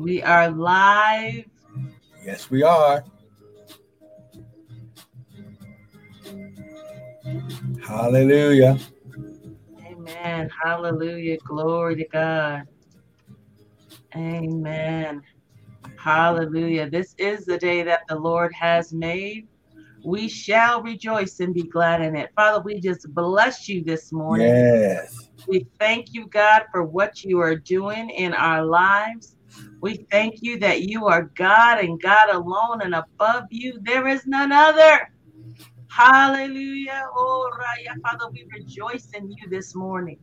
We are live. Yes, we are. Hallelujah. Amen. Hallelujah. Glory to God. Amen. Hallelujah. This is the day that the Lord has made. We shall rejoice and be glad in it. Father, we just bless you this morning. Yes. We thank you, God, for what you are doing in our lives. We thank you that you are God and God alone, and above you there is none other. Hallelujah. Oh, Raya. Father, we rejoice in you this morning.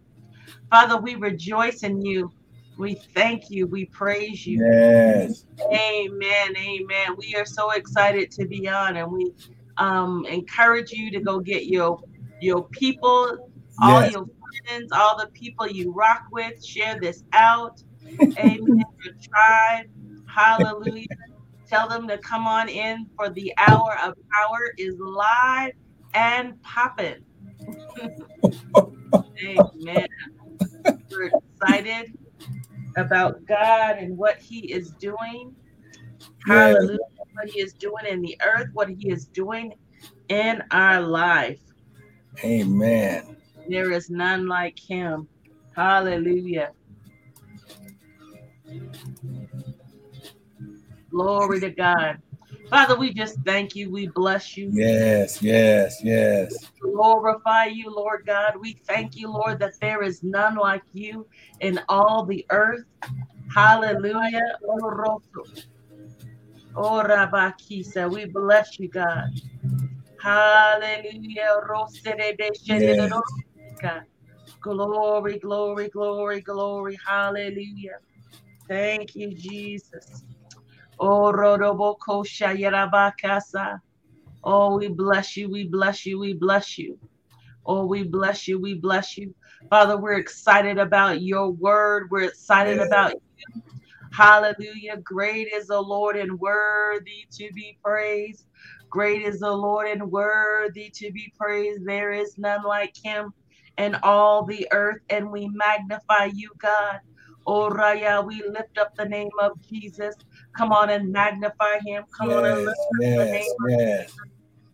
Father, we rejoice in you. We thank you. We praise you. Yes. Amen. Amen. We are so excited to be on, and we um, encourage you to go get your your people, all Yes. your friends, all the people you rock with. Share this out. Amen. Your tribe. Hallelujah. Tell them to come on in for the hour of power is live and popping. Amen. We're excited about God and what He is doing. Hallelujah. What He is doing in the earth, what He is doing in our life. Amen. There is none like Him. Hallelujah. Glory to God. Father, we just thank you. We bless you. Yes, yes, yes. glorify you, Lord God. We thank you, Lord, that there is none like you in all the earth. Hallelujah. Rabakisa, we bless you, God. Hallelujah. Glory, glory, glory, glory. Hallelujah. Thank you, Jesus. Oh, Rodoboko Shayarabakasa. Oh, we bless you, we bless you, we bless you. Oh, we bless you, we bless you. Father, we're excited about your word. We're excited Yes. about you. Hallelujah. Great is the Lord and worthy to be praised. Great is the Lord and worthy to be praised. There is none like him in all the earth, and we magnify you, God. Oh, Raya, we lift up the name of Jesus. Come on and magnify him. Come on and lift up the name yes.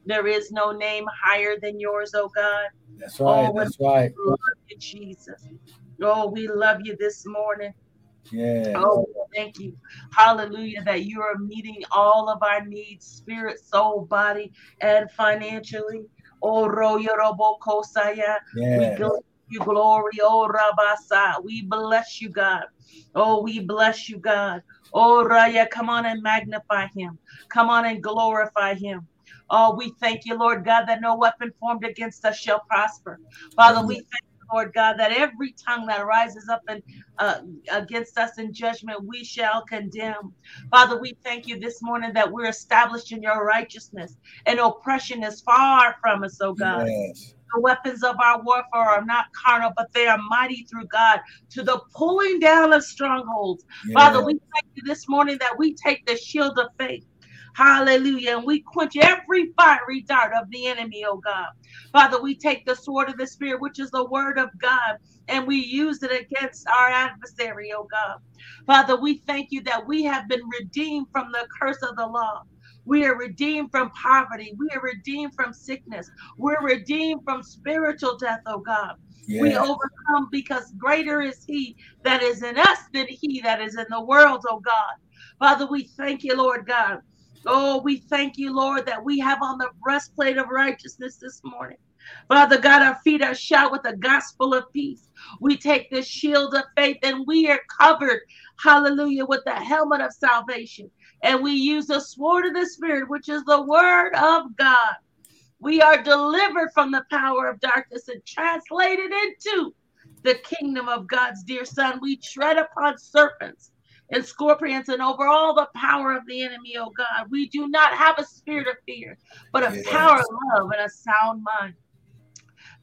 there is no name higher than yours, oh God. That's right, Oh, that's right. We love you, Jesus. Oh, we love you this morning. Yes. Oh, thank you. Hallelujah, that you are meeting all of our needs, spirit, soul, body, and financially. Oh, Royorobo Kosaya. We Yes. give you glory, oh Rabasa. We bless you, God. Oh, we bless you, God. Oh, Raya, come on and magnify him. Come on and glorify him. Oh, we thank you, Lord God, that no weapon formed against us shall prosper. Father, we thank you, Lord God, that every tongue that rises up and uh, against us in judgment, we shall condemn. Father, we thank you this morning that we're established in your righteousness and oppression is far from us, oh God. Yes. The weapons of our warfare are not carnal, but they are mighty through God to the pulling down of strongholds. Father, we thank you this morning that we take the shield of faith. Hallelujah. And we quench every fiery dart of the enemy, oh God. Father, we take the sword of the Spirit, which is the word of God, and we use it against our adversary, oh God. Father, we thank you that we have been redeemed from the curse of the law. We are redeemed from poverty. We are redeemed from sickness. We're redeemed from spiritual death, oh God. We overcome because greater is He that is in us than He that is in the world, oh God. Father, we thank you, Lord God. Oh, we thank you, Lord, that we have on the breastplate of righteousness this morning. Father God, our feet are shod with the gospel of peace. We take the shield of faith and we are covered, hallelujah, with the helmet of salvation. And we use the sword of the Spirit, which is the word of God. We are delivered from the power of darkness and translated into the kingdom of God's dear Son. We tread upon serpents and scorpions and over all the power of the enemy, oh God. We do not have a spirit of fear, but a Yes. power of love and a sound mind.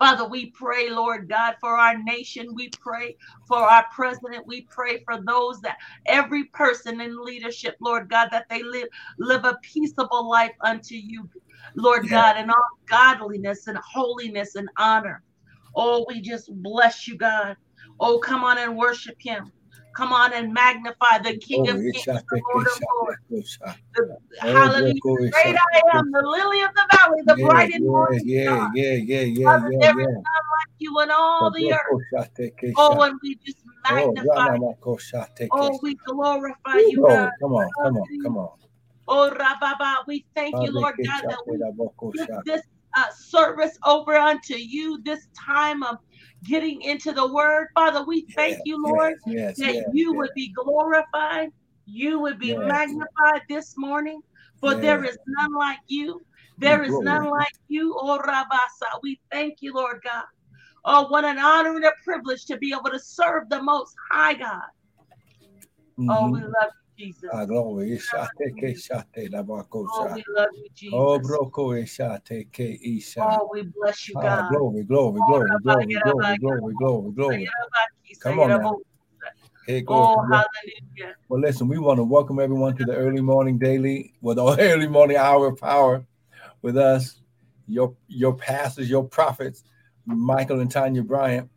Father, we pray, Lord God, for our nation. We pray for our president. We pray for those that every person in leadership, Lord God, that they live live a peaceable life unto you, Lord Yes. God, in all godliness and holiness and honor. Oh, we just bless you, God. Oh, come on and worship him. Come on and magnify the King Oh, of Kings, the Lord of Lords. The, Oh, hallelujah. great I am, the lily of the valley, the Yeah, bright and morning yeah, star. yeah, yeah, yeah, Father, yeah, there is none like you in all the earth. Broko shate ke Oh, and we just Oh, magnify. Oh, we glorify you, Glory. God. Come on, come on, come on. Oh, Rababa, we thank you, Lord God, that we this uh, service over unto you, this time of getting into the word. Father, we thank Yes, you, Lord, yes, that yes, you yes, would be glorified, you would be magnified this morning, for there yes. none like you. There is none like you, oh Rabasa. We thank you, Lord God. Oh, what an honor and a privilege to be able to serve the Most High God. Oh, we Mhm. love you, Jesus. Ah, glory. Ishate ke shate boko Oh, we love you, Jesus. Oh, broko ishate ke isha. Oh, we bless you, Ah, God. glory, glory, glory, glory, glory, glory, glory, glory. Come on now. Hey, glory. Oh, hallelujah. Well, listen, we want to welcome everyone to the early morning daily with the early morning hour of power with us, your your pastors, your prophets, Michael and Tanya Bryant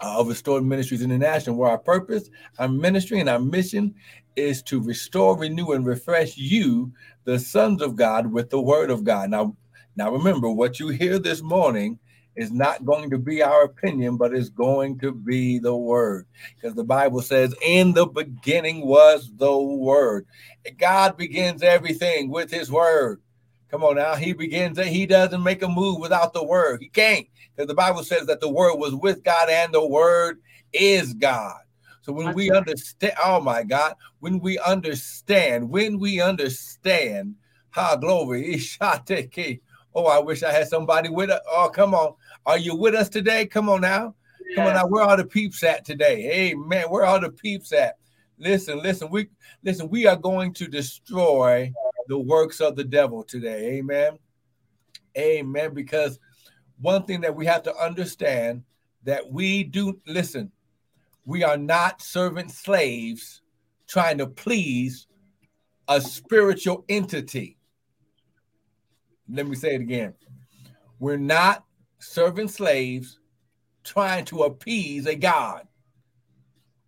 uh, of Restored Ministries International, where our purpose, our ministry, and our mission is to restore, renew, and refresh you, the sons of God, with the word of God. Now, now remember, what you hear this morning is not going to be our opinion, but is going to be the word. Because the Bible says, in the beginning was the word. God begins everything with his word. Come on now. He begins that He doesn't make a move without the word. He can't. Because the Bible says that the word was with God and the word is God. So when we understand, oh my God, when we understand, when we understand, ha glory. Oh, I wish I had somebody with us. Oh, come on. Are you with us today? Come on now. Come on now. Where are the peeps at today? Hey man, where are the peeps at? Listen, listen, we listen, we are going to destroy the works of the devil today. Amen. Amen. Because one thing that we have to understand that we do listen, we are not servant slaves trying to please a spiritual entity. Let me say it again. We're not servant slaves trying to appease a God.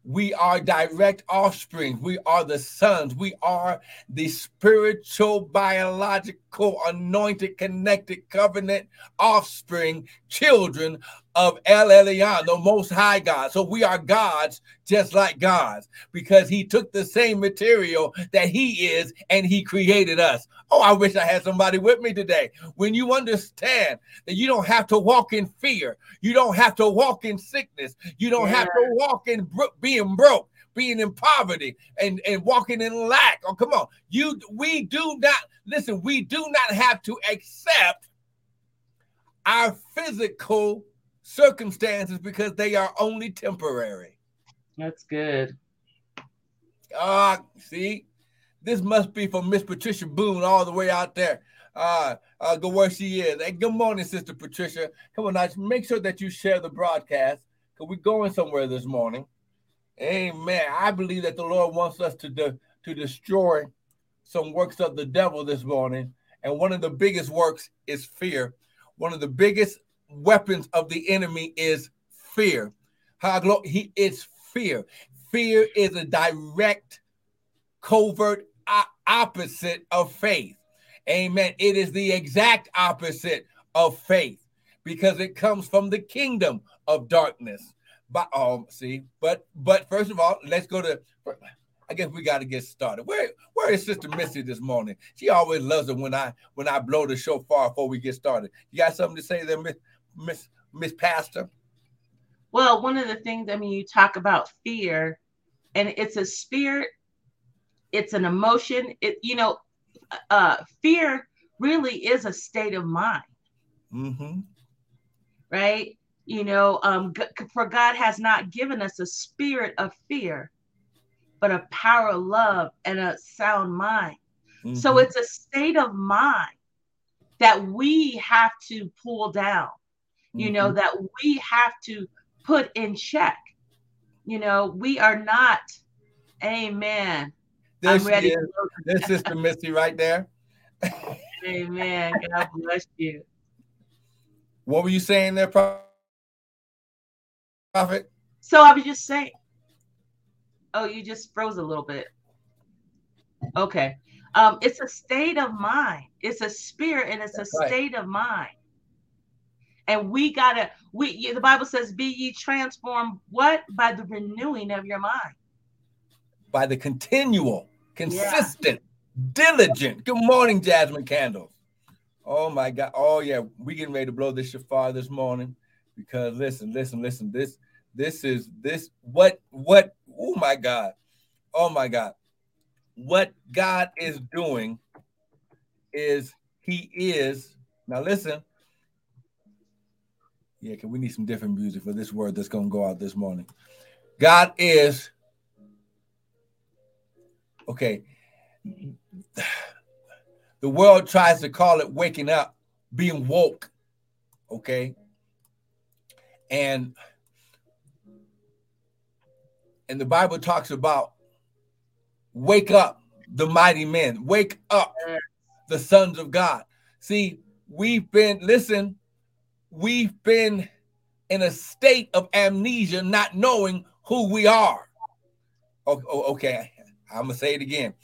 We are direct offspring. We are the sons. We are the spiritual, biological, anointed, connected, covenant offspring, children of El Elyon, the Most High God. So we are gods just like gods because He took the same material that He is and He created us. Oh, I wish I had somebody with me today. When you understand that you don't have to walk in fear, you don't have to walk in sickness, you don't have to walk in bro- being broke, being in poverty, and and walking in lack. Oh, come on, you we do not listen. We do not have to accept our physical circumstances because they are only temporary. That's good. Ah, see, this must be from Miss Patricia Boone all the way out there. Uh, uh, go where she is. Hey, good morning, Sister Patricia. Come on, now, make sure that you share the broadcast because we're going somewhere this morning. Amen. I believe that the Lord wants us to de- to destroy some works of the devil this morning, and one of the biggest works is fear. One of the biggest weapons of the enemy is fear. He is fear. Fear is a direct, covert opposite of faith. Amen. It is the exact opposite of faith because it comes from the kingdom of darkness. But um, see, but but first of all, let's go to. I guess we got to get started. Where where is Sister Missy this morning? She always loves it when I when I blow the shofar before we get started. You got something to say there, Miss Miss Miss Pastor? Well, one of the things, I mean, you talk about fear, and it's a spirit, it's an emotion. It, you know, uh, fear really is a state of mind, Mm-hmm. right? You know, um, for God has not given us a spirit of fear, but a power of love and a sound mind. So Mhm. it's a state of mind that we have to pull down, you know, Mhm. that we have to put in check. You know, we are not, amen. there I'm ready. is. There's Sister Missy right there. Amen. God bless you. What were you saying there, Pro- Prophet? So I was just saying, Oh, you just froze a little bit. Okay. Um, it's a state of mind. It's a spirit and it's That's a state of mind. And we gotta we the Bible says, be ye transformed what? By the renewing of your mind. By the continual, consistent, yeah. diligent. Good morning, Jasmine Candles. Oh my God. Oh yeah, we getting ready to blow this shofar this morning because listen, listen, listen. This this is this what what oh my God. Oh my God what God is doing is He is now. Listen, yeah, can we need some different music for this word that's going to go out this morning? God is okay. The world tries to call it waking up, being woke. Okay, and and the Bible talks about Wake up, the mighty men. Wake up, the sons of God. See, we've been, listen, we've been in a state of amnesia, not knowing who we are. Okay, I'm to say it again.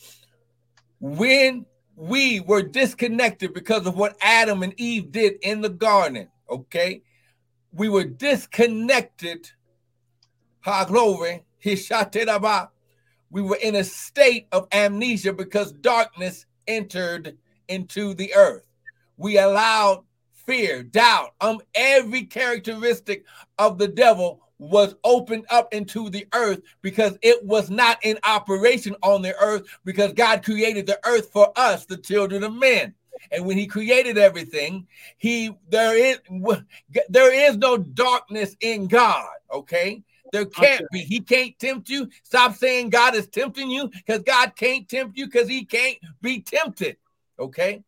When we were disconnected because of what Adam and Eve did in the garden, okay, we were disconnected. Glory, we were in a state of amnesia because darkness entered into the earth. We allowed fear, doubt, um, every characteristic of the devil was opened up into the earth because it was not in operation on the earth because God created the earth for us, the children of men. And when he created everything, he there is there is no darkness in God, okay? There can't okay. be. He can't tempt you. Stop saying God is tempting you because God can't tempt you because he can't be tempted. Okay.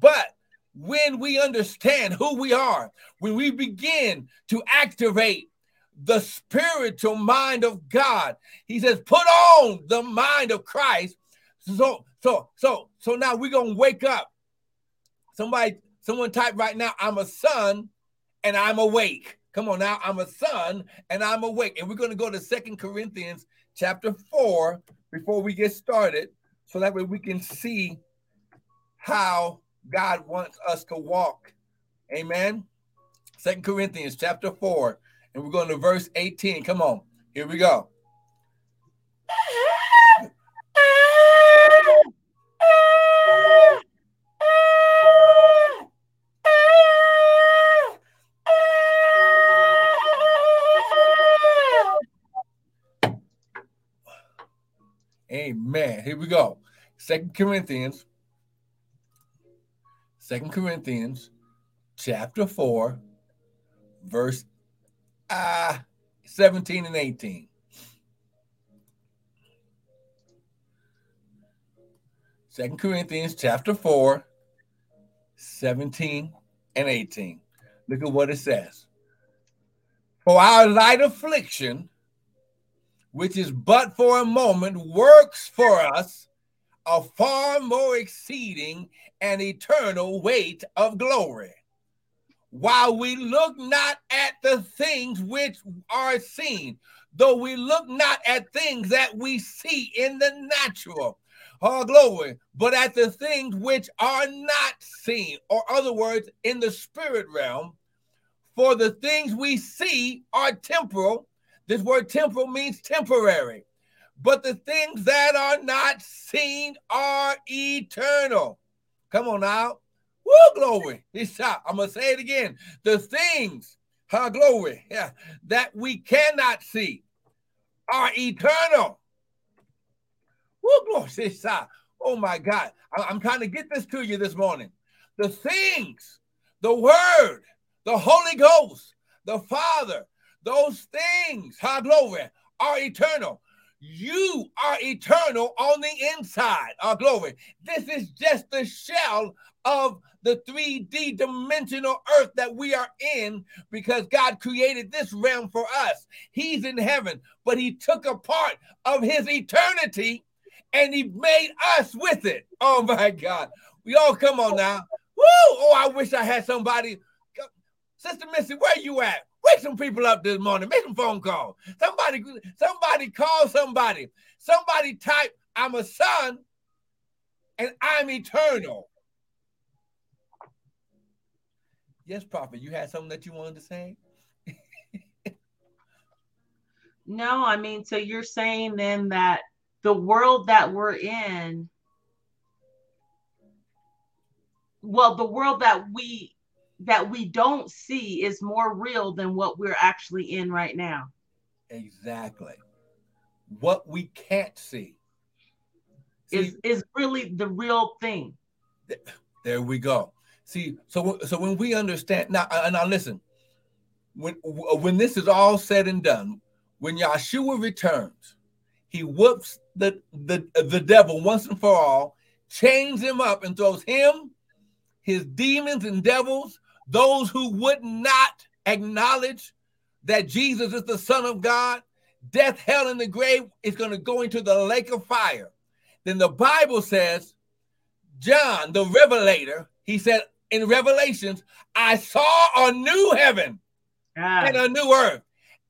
But when we understand who we are, when we begin to activate the spiritual mind of God, he says, put on the mind of Christ. So, so, so, so now we're gonna wake up. Somebody, someone type right now, I'm a son and I'm awake. Come on now, I'm a son and I'm awake. And we're to go to Second Corinthians chapter 4 before we get started, so that way we can see how God wants us to walk. Amen. Second Corinthians chapter 4, and we're going to verse 18. Come on, here we go. Amen. Here we go. Second Corinthians. Second Corinthians chapter 4, verse uh, 17 and 18. Second Corinthians chapter 4, 17 and 18. Look at what it says. For our light affliction, which is but for a moment, works for us a far more exceeding and eternal weight of glory. While we look not at the things which are seen, though we look not at things that we see in the natural, oh glory, but at the things which are not seen, or other words, in the spirit realm. For the things we see are temporal, this word temporal means temporary. But the things that are not seen are eternal. Come on now. Woo, glory. I'm going to say it again. The things, huh, glory, yeah, that we cannot see are eternal. Woo, glory. Oh my God. I'm trying to get this to you this morning. The things, the word, the Holy Ghost, the Father, those things, high glory, are eternal. You are eternal on the inside. Our glory. This is just the shell of the 3D dimensional earth that we are in because God created this realm for us. He's in heaven, but He took a part of His eternity and He made us with it. Oh my God. We all come on now. Woo! Oh, I wish I had somebody Sister Missy, where you at? Wake some people up this morning. Make some phone calls. Somebody, somebody call somebody. Somebody type, I'm a son and I'm eternal. Yes, Prophet, you had something that you wanted to say? no, I mean, so you're saying then that the world that we're in, well, the world that we that we don't see is more real than what we're actually in right now. Exactly. What we can't see, see is is really the real thing. There we go. See, so so when we understand now, uh, now listen, when when this is all said and done, when Yeshua returns, he whoops the the the devil once and for all, chains him up, and throws him, his demons and devils, those who would not acknowledge that Jesus is the Son of God, death, hell, and the grave is going to go into the lake of fire. Then the Bible says, John, the revelator, he said in Revelations, I saw a new heaven ah. and a new earth.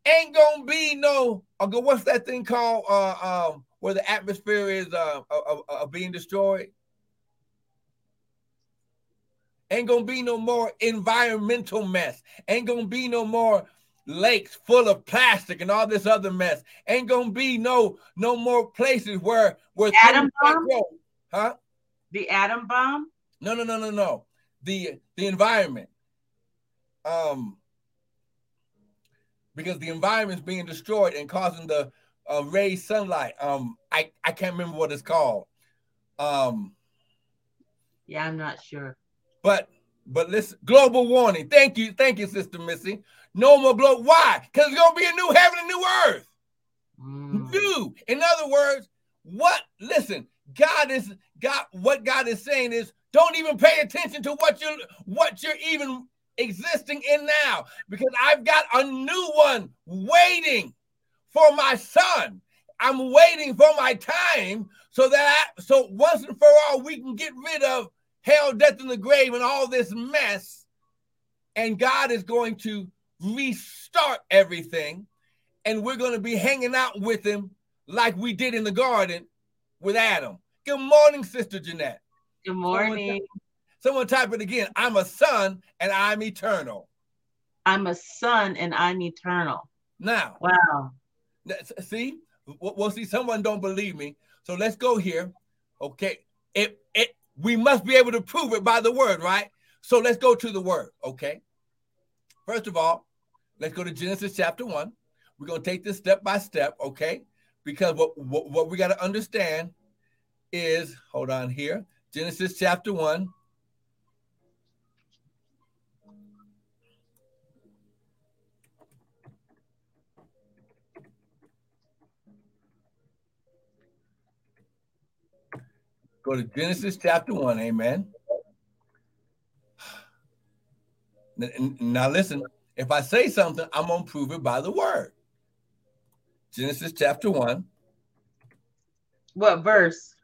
Ain't gonna be no, uh, what's that thing called uh, um, where the atmosphere is uh, uh, uh, being destroyed? Ain't gonna be no more environmental mess. Ain't gonna be no more lakes full of plastic and all this other mess. Ain't gonna be no no more places where where atom bomb, huh? The atom bomb? No, no, no, no, no. The the environment. Um, because the environment's being destroyed and causing the uh, raised sunlight. Um, I I can't remember what it's called. Um, yeah, I'm not sure. But but listen, global warning. Thank you, thank you, Sister Missy. No more global. Why? Because it's gonna be a new heaven and new earth. Mm. New. In other words, what? Listen, God is God. What God is saying is, don't even pay attention to what you're what you're even existing in now, because I've got a new one waiting for my son. I'm waiting for my time so that I, so once and for all we can get rid of hell, death, and the grave, and all this mess. And God is going to restart everything. And we're going to be hanging out with him like we did in the garden with Adam. Good morning, Sister Jeanette. Good morning. Someone type, someone type it again. I'm a son and I'm eternal. I'm a son and I'm eternal. Now, wow. See, well, see, someone don't believe me. So let's go here. Okay. It, it, we must be able to prove it by the word, right? So let's go to the word, okay? First of all, let's go to Genesis chapter 1. We're going to take this step by step, okay? Because what, what, what we got to understand is, hold on here, Genesis chapter 1. Go to Genesis chapter 1. Amen. Now, listen, if I say something, I'm going to prove it by the word. Genesis chapter 1. What verse?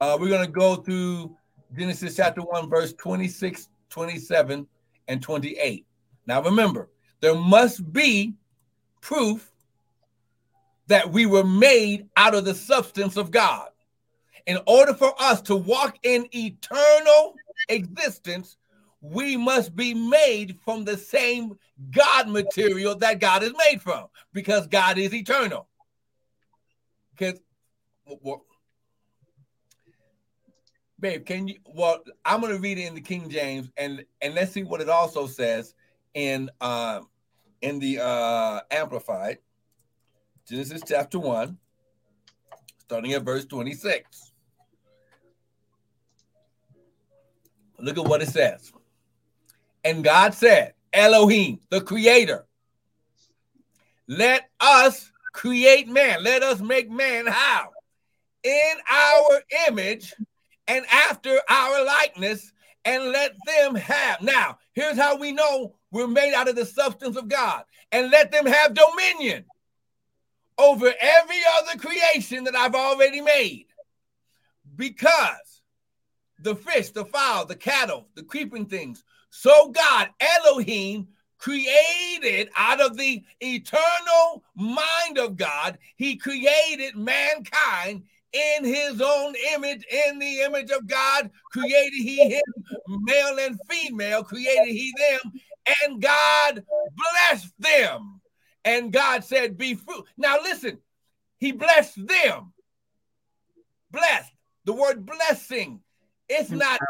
Uh, we're going to go through Genesis chapter 1, verse 26, 27, and 28. Now, remember, there must be proof that we were made out of the substance of God in order for us to walk in eternal existence, we must be made from the same God material that God is made from because God is eternal. Because, well, babe, can you? Well, I'm going to read it in the King James and and let's see what it also says in uh, in the uh, Amplified Genesis chapter one, starting at verse 26. Look at what it says. And God said, Elohim, the creator, let us create man. Let us make man how? In our image and after our likeness, and let them have. Now, here's how we know we're made out of the substance of God. And let them have dominion over every other creation that I've already made. Because the fish, the fowl, the cattle, the creeping things. So God, Elohim, created out of the eternal mind of God, he created mankind in his own image, in the image of God, created he him, male and female, created he them, and God blessed them. And God said, Be fruit. Now listen, he blessed them. Blessed. The word blessing. It's not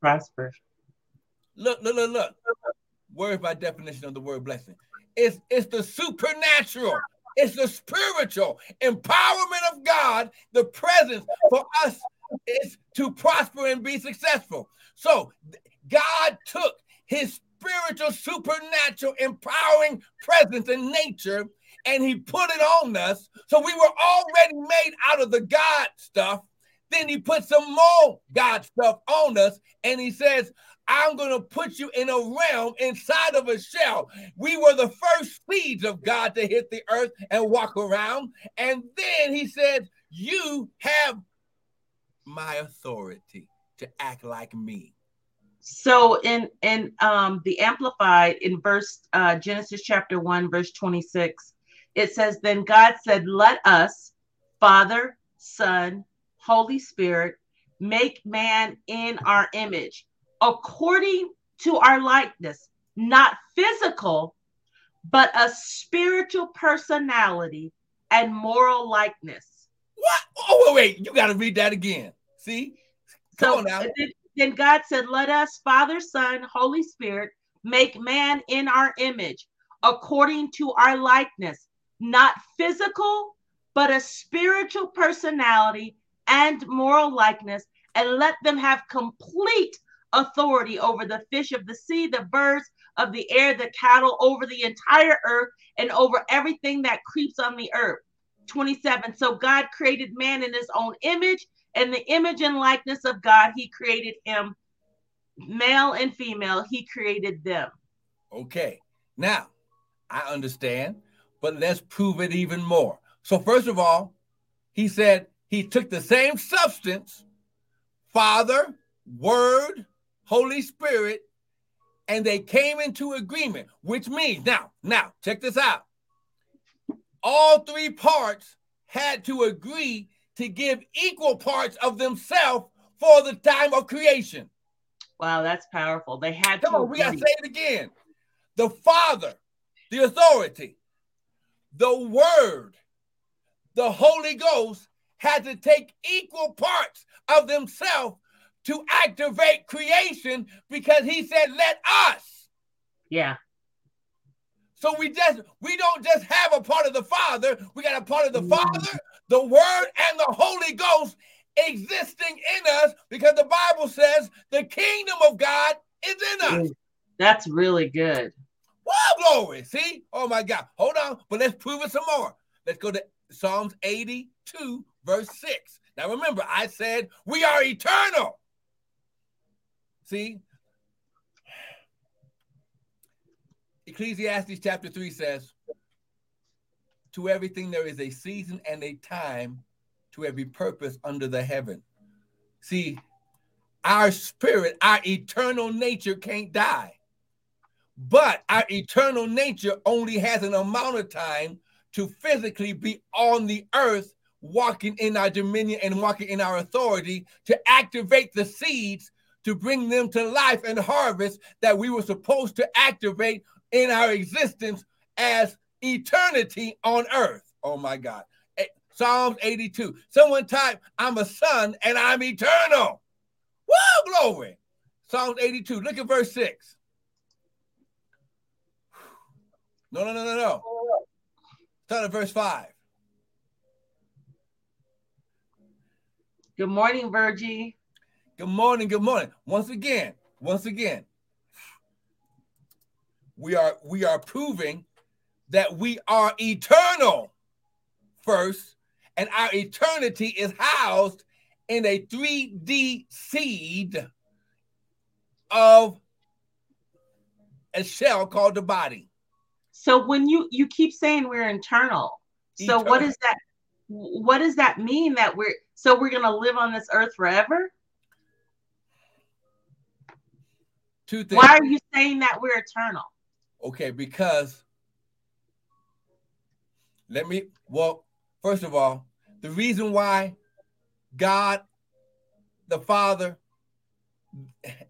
prosper. Look, look, look, look. Word by definition of the word blessing. It's it's the supernatural. It's the spiritual empowerment of God. The presence for us is to prosper and be successful. So God took his spiritual, supernatural, empowering presence and nature and he put it on us. So we were already made out of the God stuff. Then he put some more God stuff on us and he says, I'm going to put you in a realm inside of a shell. We were the first seeds of God to hit the earth and walk around. And then he said, You have my authority to act like me. So in in um the amplified in verse uh Genesis chapter 1 verse 26 it says then God said let us father son holy spirit make man in our image according to our likeness, not physical, but a spiritual personality and moral likeness. What? Oh, wait, wait. You got to read that again. See? Come so on now. Then, then God said, Let us, Father, Son, Holy Spirit, make man in our image, according to our likeness, not physical, but a spiritual personality and moral likeness, and let them have complete authority over the fish of the sea, the birds of the air, the cattle, over the entire earth, and over everything that creeps on the earth. 27. So God created man in his own image, and the image and likeness of God, he created him, male and female, he created them. Okay. Now, I understand, but let's prove it even more. So, first of all, he said he took the same substance, Father, Word, Holy Spirit, and they came into agreement, which means now, now, check this out. All three parts had to agree to give equal parts of themselves for the time of creation. Wow, that's powerful. They had Come to. On, we gotta say it again. The Father, the authority, the Word, the Holy Ghost had to take equal parts of themselves to activate creation because he said, let us. Yeah. So we just we don't just have a part of the Father, we got a part of the mm. Father, the Word, and the Holy Ghost existing in us because the Bible says the kingdom of God is in us. Mm. That's really good. Wow, glory. See? Oh my God. Hold on, but let's prove it some more. Let's go to Psalms 82, verse 6. Now remember, I said we are eternal. See? Ecclesiastes chapter 3 says, To everything there is a season and a time to every purpose under the heaven. See, our spirit, our eternal nature can't die. But our eternal nature only has an amount of time to physically be on the earth, walking in our dominion and walking in our authority to activate the seeds to bring them to life and harvest that we were supposed to activate in our existence as eternity on earth. Oh my God. Eh, Psalms 82. Someone type, I'm a son and I'm eternal. Woo, glory. Psalms 82. Look at verse 6. No, no, no, no, no. Start at verse 5. Good morning, Virgie. Good morning. Good morning. Once again, once again, we are we are proving that we are eternal first, and our eternity is housed in a 3D seed of a shell called the body. So when you you keep saying we're internal, so eternal. what is that? What does that mean that we're so we're gonna live on this earth forever? Two things. Why are you saying that we're eternal? Okay, because let me well, first of all, the reason why God the Father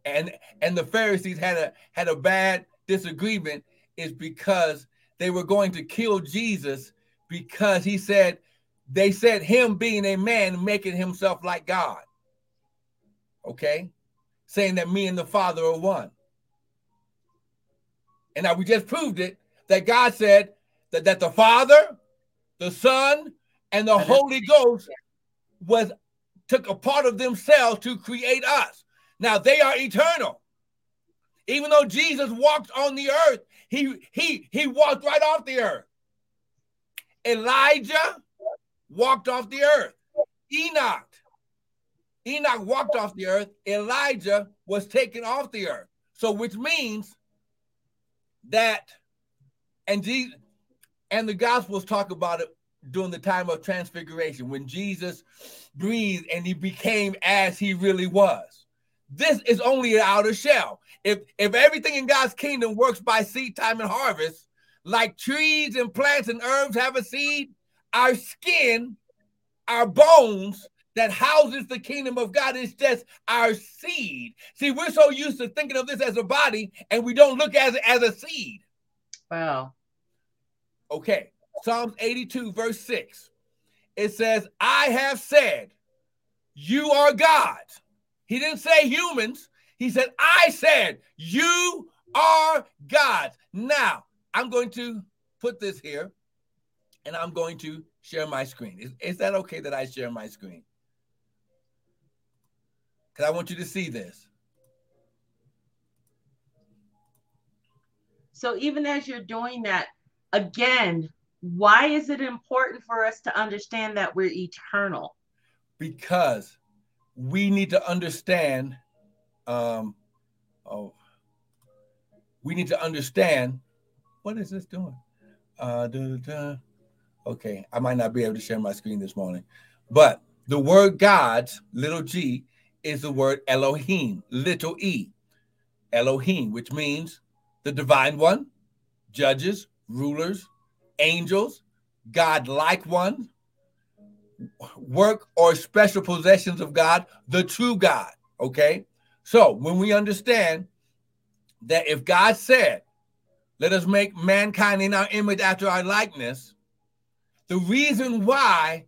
and and the Pharisees had a had a bad disagreement is because they were going to kill Jesus because he said they said him being a man making himself like God. Okay? Saying that me and the Father are one. And now we just proved it that God said that, that the Father, the Son, and the Holy Ghost was took a part of themselves to create us. Now they are eternal. Even though Jesus walked on the earth, he he he walked right off the earth. Elijah walked off the earth. Enoch Enoch walked off the earth. Elijah was taken off the earth. So which means that and Jesus and the gospels talk about it during the time of transfiguration when Jesus breathed and he became as he really was. This is only an outer shell. If if everything in God's kingdom works by seed time and harvest, like trees and plants and herbs have a seed, our skin, our bones that houses the kingdom of God is just our seed. See, we're so used to thinking of this as a body and we don't look at it as a seed. Wow. Okay. Psalms 82, verse 6. It says, I have said, you are God. He didn't say humans. He said, I said, you are God. Now, I'm going to put this here and I'm going to share my screen. Is, is that okay that I share my screen? Because I want you to see this. So, even as you're doing that, again, why is it important for us to understand that we're eternal? Because we need to understand. Um, oh, we need to understand. What is this doing? Uh, da, da. Okay, I might not be able to share my screen this morning, but the word God, little g, is the word Elohim, little e. Elohim, which means the divine one, judges, rulers, angels, God like one, work or special possessions of God, the true God. Okay. So when we understand that if God said, let us make mankind in our image after our likeness, the reason why,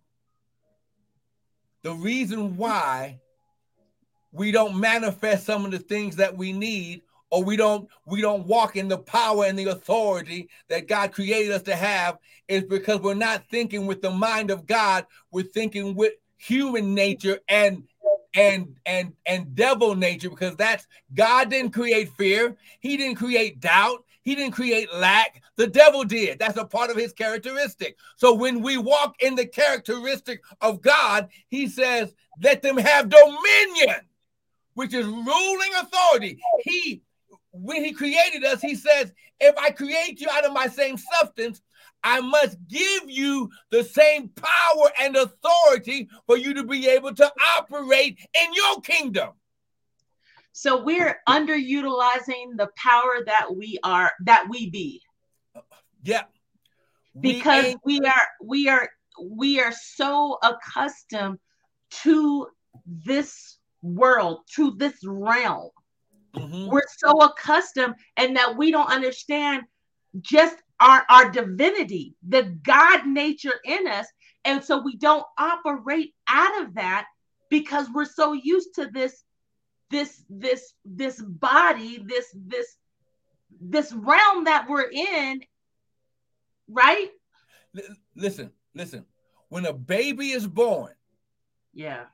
the reason why we don't manifest some of the things that we need or we don't we don't walk in the power and the authority that God created us to have is because we're not thinking with the mind of God. We're thinking with human nature and and and and devil nature because that's God didn't create fear. He didn't create doubt he didn't create lack. The devil did. That's a part of his characteristic. So when we walk in the characteristic of God he says let them have dominion which is ruling authority. He when he created us, he says, if I create you out of my same substance, I must give you the same power and authority for you to be able to operate in your kingdom. So we're underutilizing the power that we are that we be. Yeah. Because we, we are we are we are so accustomed to this world, to this realm Mm-hmm. We're so accustomed and that we don't understand just our, our divinity, the God nature in us. And so we don't operate out of that because we're so used to this, this, this, this body, this, this, this realm that we're in, right? L- listen, listen. When a baby is born, yeah,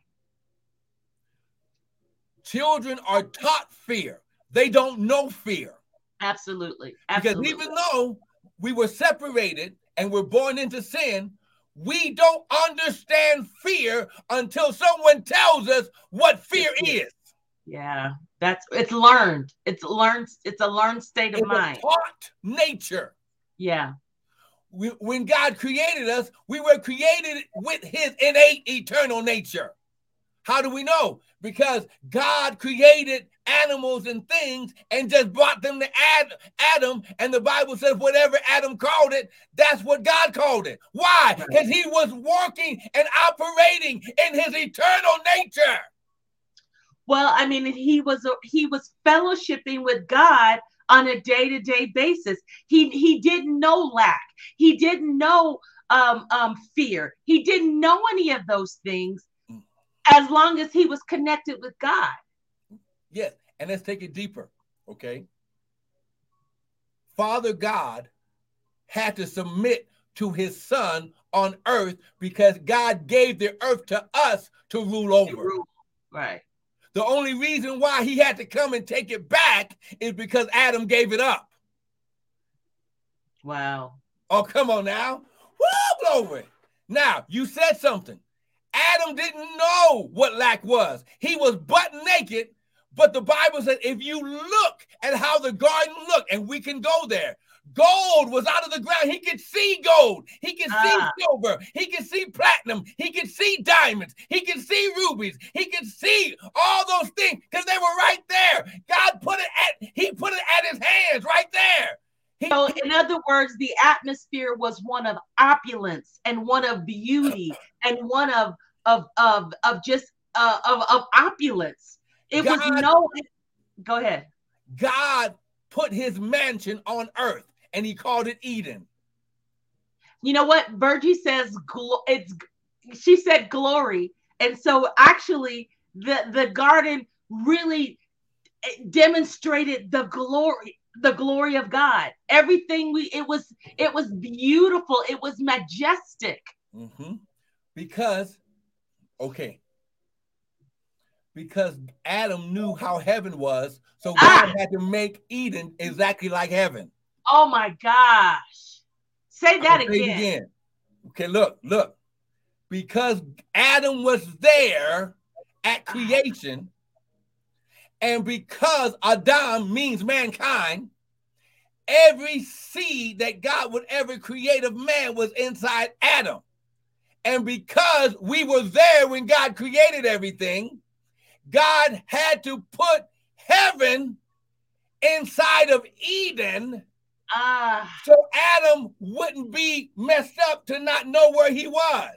Children are taught fear. They don't know fear. Absolutely. Absolutely. Because even though we were separated and we're born into sin, we don't understand fear until someone tells us what fear is. Yeah, that's it's learned. It's learned. It's a learned state of it's mind. taught nature. Yeah. We, when God created us, we were created with His innate eternal nature. How do we know? Because God created animals and things and just brought them to Adam. And the Bible says, whatever Adam called it, that's what God called it. Why? Because he was working and operating in his eternal nature. Well, I mean, he was he was fellowshipping with God on a day-to-day basis. He he didn't know lack. He didn't know um, um, fear. He didn't know any of those things as long as he was connected with God. Yes, and let's take it deeper, okay? Father God had to submit to his son on earth because God gave the earth to us to rule over. Right. The only reason why he had to come and take it back is because Adam gave it up. Wow. Oh, come on now. Woo, glory. Now, you said something. Adam didn't know what lack was. He was butt naked but the Bible says if you look at how the garden looked, and we can go there, gold was out of the ground. He could see gold. He could see ah. silver. He could see platinum. He could see diamonds. He could see rubies. He could see all those things because they were right there. God put it at he put it at his hands right there. He, so, in other words, the atmosphere was one of opulence and one of beauty and one of of of of just uh, of of opulence. It God, was no. Go ahead. God put His mansion on earth, and He called it Eden. You know what? Virgie says it's. She said glory, and so actually, the the garden really eh, demonstrated the glory the glory of God. Everything we it was it was beautiful. It was majestic. Mm-hmm. Because, okay, because Adam knew how heaven was. So! God ah. had to make Eden exactly like heaven. Oh my gosh. Say that again. Again. Okay, look, look. Because Adam was there at creation, and because Adam means mankind, every seed that God would ever create of man was inside Adam. And because we were there when God created everything, God had to put heaven inside of Eden uh, so Adam wouldn't be messed up to not know where he was.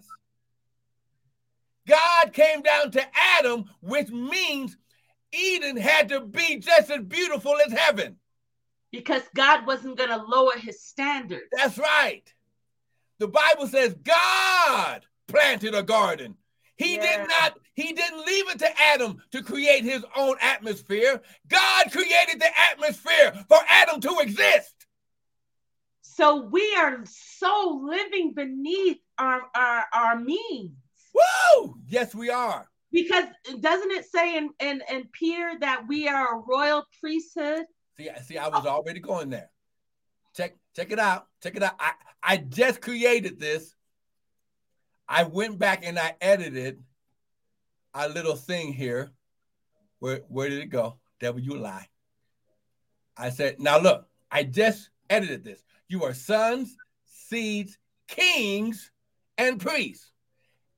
God came down to Adam, which means Eden had to be just as beautiful as heaven. Because God wasn't going to lower his standards. That's right. The Bible says God planted a garden he yeah. did not, he didn't leave it to Adam to create his own atmosphere. God created the atmosphere for Adam to exist. So we are so living beneath our, our, our means. Woo! Yes, we are. Because doesn't it say in, in, in Peter that we are a royal priesthood? See, see, I was already going there. Check, check it out. Check it out. I, I just created this I went back and I edited a little thing here. Where where did it go? Devil, you lie. I said, now look, I just edited this. You are sons, seeds, kings, and priests.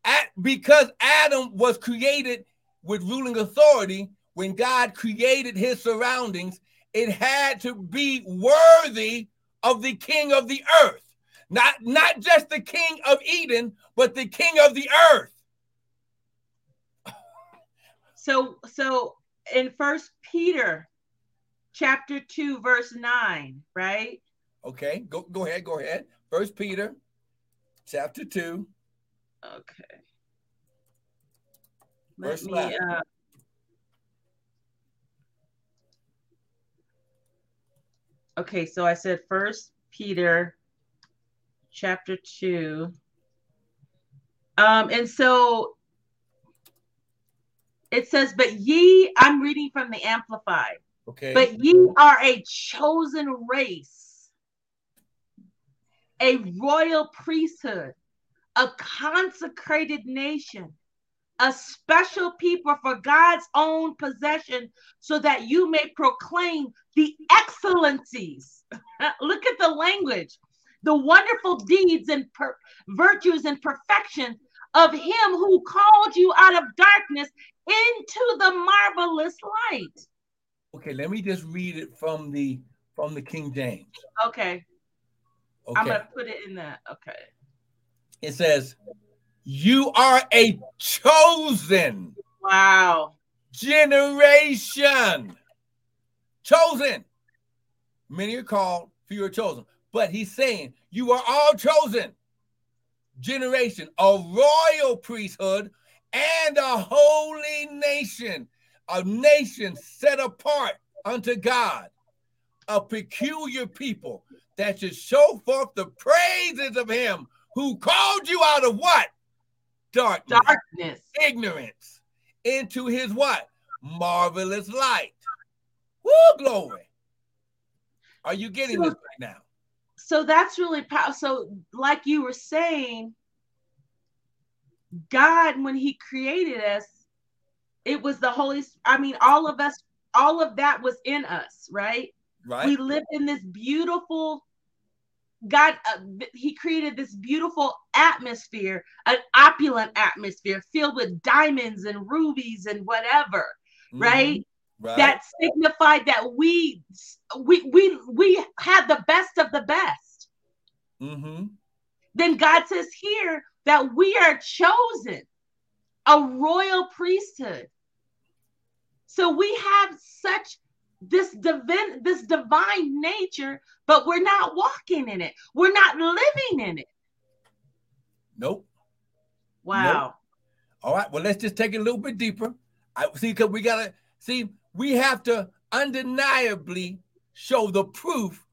At, because Adam was created with ruling authority, when God created his surroundings, it had to be worthy of the king of the earth. Not not just the king of Eden, but the king of the earth. So so in first Peter chapter 2 verse 9, right? Okay, go go ahead, go ahead. First Peter chapter 2. Okay. Let me uh, Okay, so I said first Peter chapter 2. Um, and so it says, But ye, I'm reading from the Amplified. Okay. But ye are a chosen race, a royal priesthood, a consecrated nation, a special people for God's own possession, so that you may proclaim the excellencies. Look at the language the wonderful deeds and per- virtues and perfection of him who called you out of darkness into the marvelous light. Okay, let me just read it from the from the King James. Okay. Okay. I'm gonna put it in that. Okay. It says, "You are a chosen." Wow. Generation. Chosen. Many are called, few are chosen. But he's saying, You are all chosen. Generation, a royal priesthood, and a holy nation, a nation set apart unto God, a peculiar people that should show forth the praises of him who called you out of what? Darkness. Darkness. Ignorance. Into his what? Marvelous light. Woo, glory. Are you getting so, this right now? So that's really powerful. So, like you were saying, God, when He created us, it was the Holy. I mean, all of us, all of that was in us, right? Right. We lived in this beautiful. God, uh, He created this beautiful atmosphere, an opulent atmosphere filled with diamonds and rubies and whatever, mm-hmm. right? Right. that signified that we we we we had the best of the best. Mm-hmm. Then God says here that we are chosen, a royal priesthood. So we have such this divine this divine nature, but we're not walking in it. We're not living in it. Nope. Wow. Nope. All right. Well, let's just take it a little bit deeper. I see because we gotta see we have to undeniably show the proof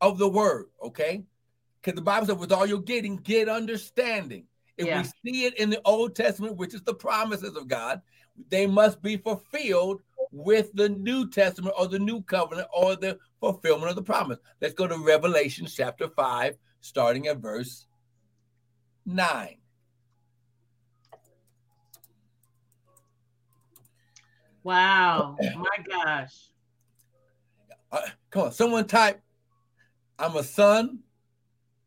of the word, okay? Because the Bible says, with all you're getting, get understanding. If yeah. we see it in the Old Testament, which is the promises of God, they must be fulfilled with the New Testament or the New Covenant or the fulfillment of the promise. Let's go to Revelation chapter 5, starting at verse 9. Wow. My gosh. Uh, come on, someone type, I'm a son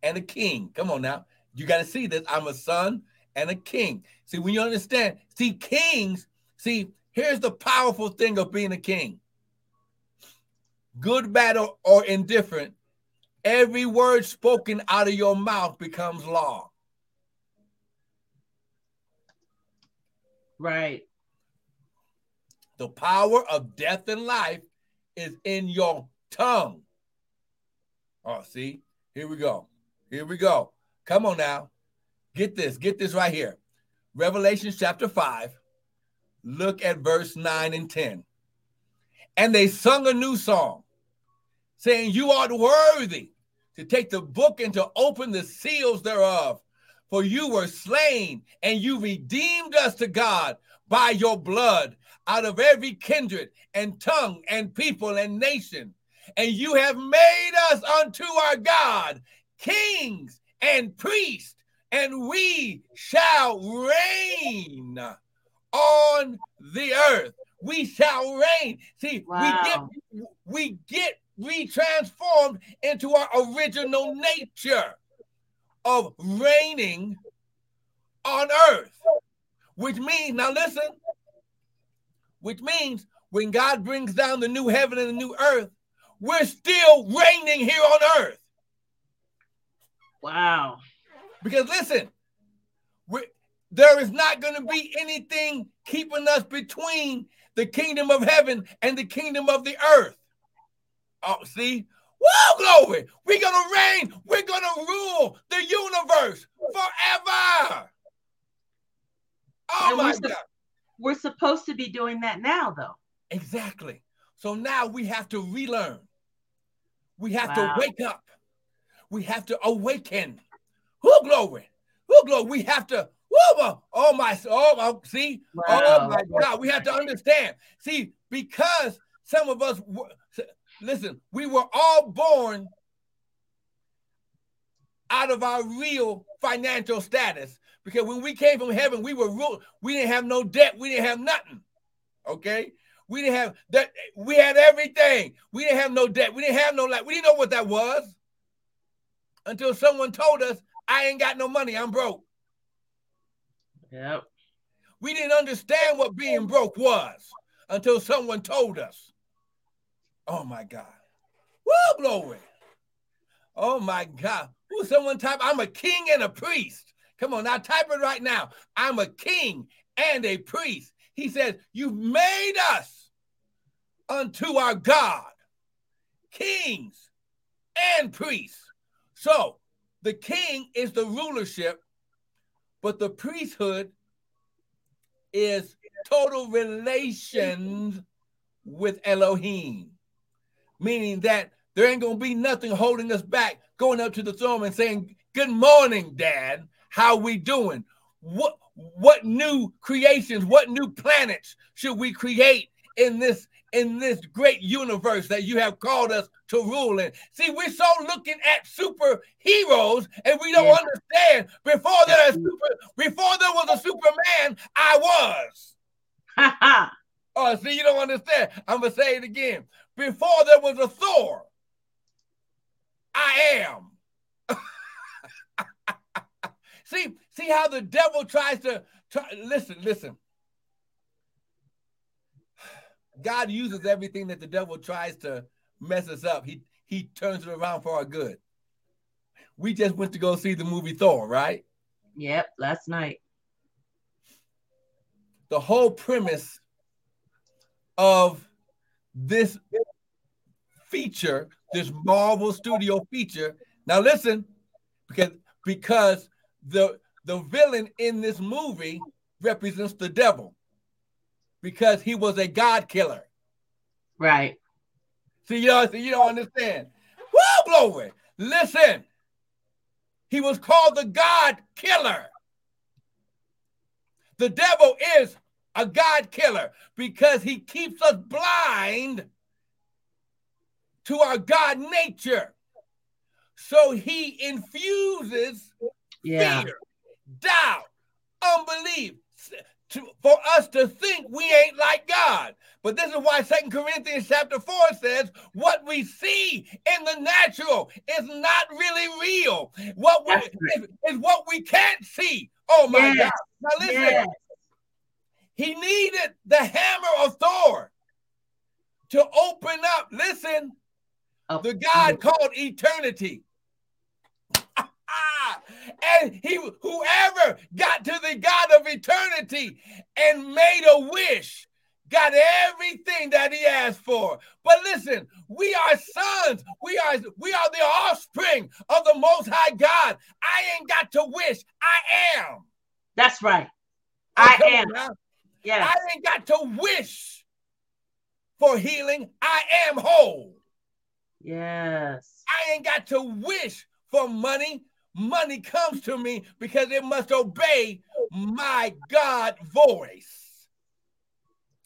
and a king. Come on now. You got to see this. I'm a son and a king. See, when you understand, see, kings, see, here's the powerful thing of being a king good, bad, or, or indifferent, every word spoken out of your mouth becomes law. Right. The power of death and life is in your tongue. Oh, see, here we go. Here we go. Come on now. Get this. Get this right here. Revelation chapter 5. Look at verse 9 and 10. And they sung a new song, saying, You art worthy to take the book and to open the seals thereof. For you were slain, and you redeemed us to God by your blood out of every kindred and tongue and people and nation. And you have made us unto our God kings and priests, and we shall reign on the earth. We shall reign. See, wow. we get we get retransformed into our original nature of reigning on earth, which means now listen, which means when God brings down the new heaven and the new earth, we're still reigning here on earth. Wow. Because listen, there is not going to be anything keeping us between the kingdom of heaven and the kingdom of the earth. Oh, see? Whoa, glory! We're going to reign. We're going to rule the universe forever. Oh, and my God. We're supposed to be doing that now, though. Exactly. So now we have to relearn. We have wow. to wake up. We have to awaken. Who glory? Who glory? We have to. Whoa, oh my! Oh, oh see! Wow. Oh my God! We have to understand. See, because some of us, listen, we were all born out of our real financial status because when we came from heaven, we were ruled. We didn't have no debt. We didn't have nothing. Okay. We didn't have that. We had everything. We didn't have no debt. We didn't have no like. We didn't know what that was until someone told us, "I ain't got no money. I'm broke." Yep. We didn't understand what being broke was until someone told us. Oh my God. Woo, glory. Oh my God. Who someone type, I'm a king and a priest. Come on, now type it right now. I'm a king and a priest. He says, You've made us unto our God, kings and priests. So the king is the rulership, but the priesthood is total relations with Elohim, meaning that there ain't gonna be nothing holding us back going up to the throne and saying, "Good morning, Dad. How we doing? What what new creations, what new planets should we create in this in this great universe that you have called us to rule in. See, we're so looking at superheroes and we don't yeah. understand before there super, before there was a Superman, I was. oh, see, you don't understand. I'm gonna say it again. Before there was a Thor, I am. see, see how the devil tries to try, listen, listen. God uses everything that the devil tries to mess us up. He he turns it around for our good. We just went to go see the movie Thor, right? Yep, last night. The whole premise of this feature, this Marvel Studio feature. Now listen, because because the the villain in this movie represents the devil because he was a God killer. Right. See, you know, see, you don't understand. Woo, glory. Listen. He was called the God killer. The devil is a God killer because he keeps us blind to our God nature. So he infuses yeah. fear, doubt, unbelief, to, for us to think we ain't like God. But this is why Second Corinthians chapter 4 says what we see in the natural is not really real. What we, is, is, what we can't see. Oh my yes. God. Now listen. Yes. He needed the hammer of Thor to open up, listen, oh. the God called eternity. And he whoever got to the God of eternity and made a wish got everything that he asked for. But listen, we are sons. We are we are the offspring of the most high God. I ain't got to wish. I am. That's right. Oh, I am. Yeah. I ain't got to wish for healing. I am whole. Yes. I ain't got to wish for money money comes to me because it must obey my God voice.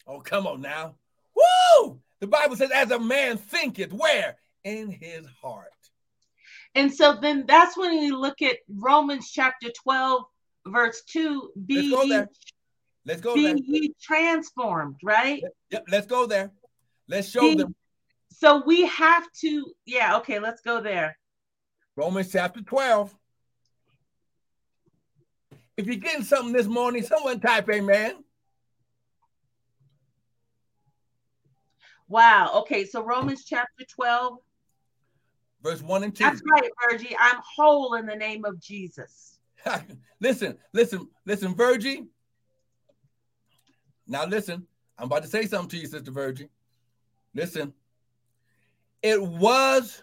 Oh, come on now. Woo! The Bible says, as a man thinketh, where? In his heart. And so then that's when you look at Romans chapter 12, verse 2. Be Let's go there. Let's go be there. ye transformed, right? Yep, let's go there. Let's show be, them. So we have to, yeah, okay, let's go there. Romans chapter 12. If you're getting something this morning, someone type amen. Wow. Okay. So Romans chapter 12. Verse 1 and 2. That's right, Virgie. I'm whole in the name of Jesus. listen, listen, listen, Virgie. Now listen. I'm about to say something to you, Sister Virgie. Listen. It was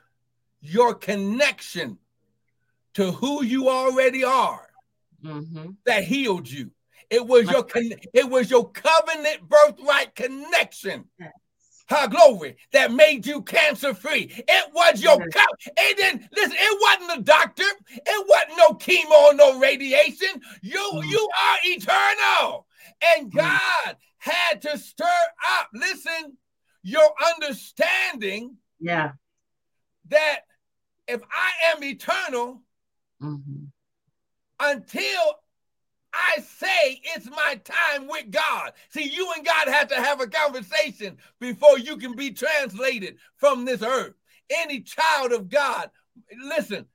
your connection to who you already are mm-hmm. that healed you. It was your con- it was your covenant birthright connection. Yes. Her glory that made you cancer free. It was your yes. co- it didn't listen, it wasn't the doctor, it wasn't no chemo, no radiation. You mm-hmm. you are eternal. And mm. God had to stir up, listen, your understanding. Yeah. That if I am eternal, mm-hmm. Until I say it's my time with God. See, you and God have to have a conversation before you can be translated from this earth. Any child of God, listen,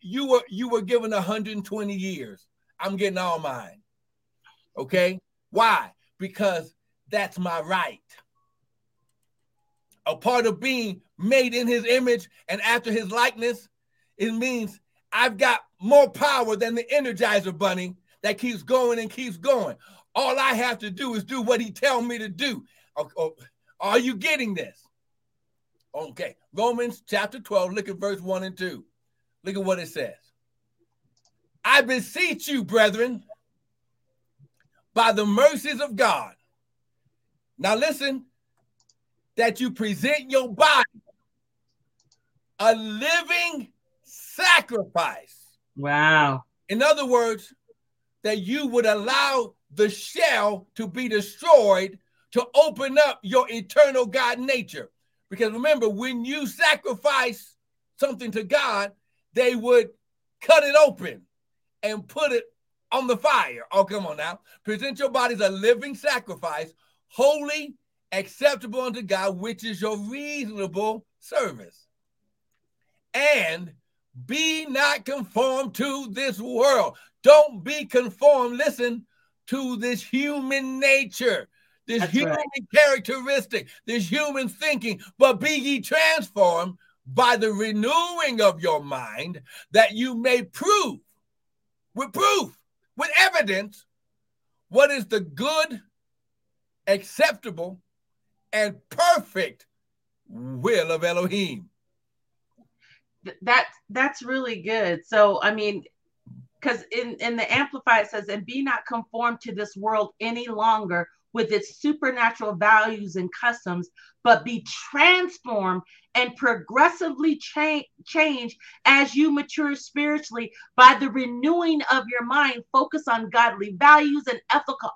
you were you were given 120 years. I'm getting all mine. Okay? Why? Because that's my right. a part of being made in his image and after his likeness, it means I've got more power than the Energizer Bunny that keeps going and keeps going. All I have to do is do what he tells me to do. Oh, oh, are you getting this? Okay, Romans chapter 12, look at verse 1 and 2. Look at what it says. I beseech you, brethren, by the mercies of God. Now listen, that you present your body a living sacrifice. Wow. In other words, that you would allow the shell to be destroyed to open up your eternal God nature. Because remember, when you sacrifice something to God, they would cut it open and put it on the fire. Oh, come on now. Present your bodies a living sacrifice, holy, acceptable unto God, which is your reasonable service. And be not conformed to this world. Don't be conformed, listen, to this human nature, this That's human right. characteristic, this human thinking, but be ye transformed by the renewing of your mind that you may prove with proof, with evidence, what is the good, acceptable, and perfect will of Elohim. That that's really good. So I mean, because in in the Amplified it says, "And be not conformed to this world any longer." With its supernatural values and customs, but be transformed and progressively cha- change as you mature spiritually by the renewing of your mind. Focus on godly values and ethical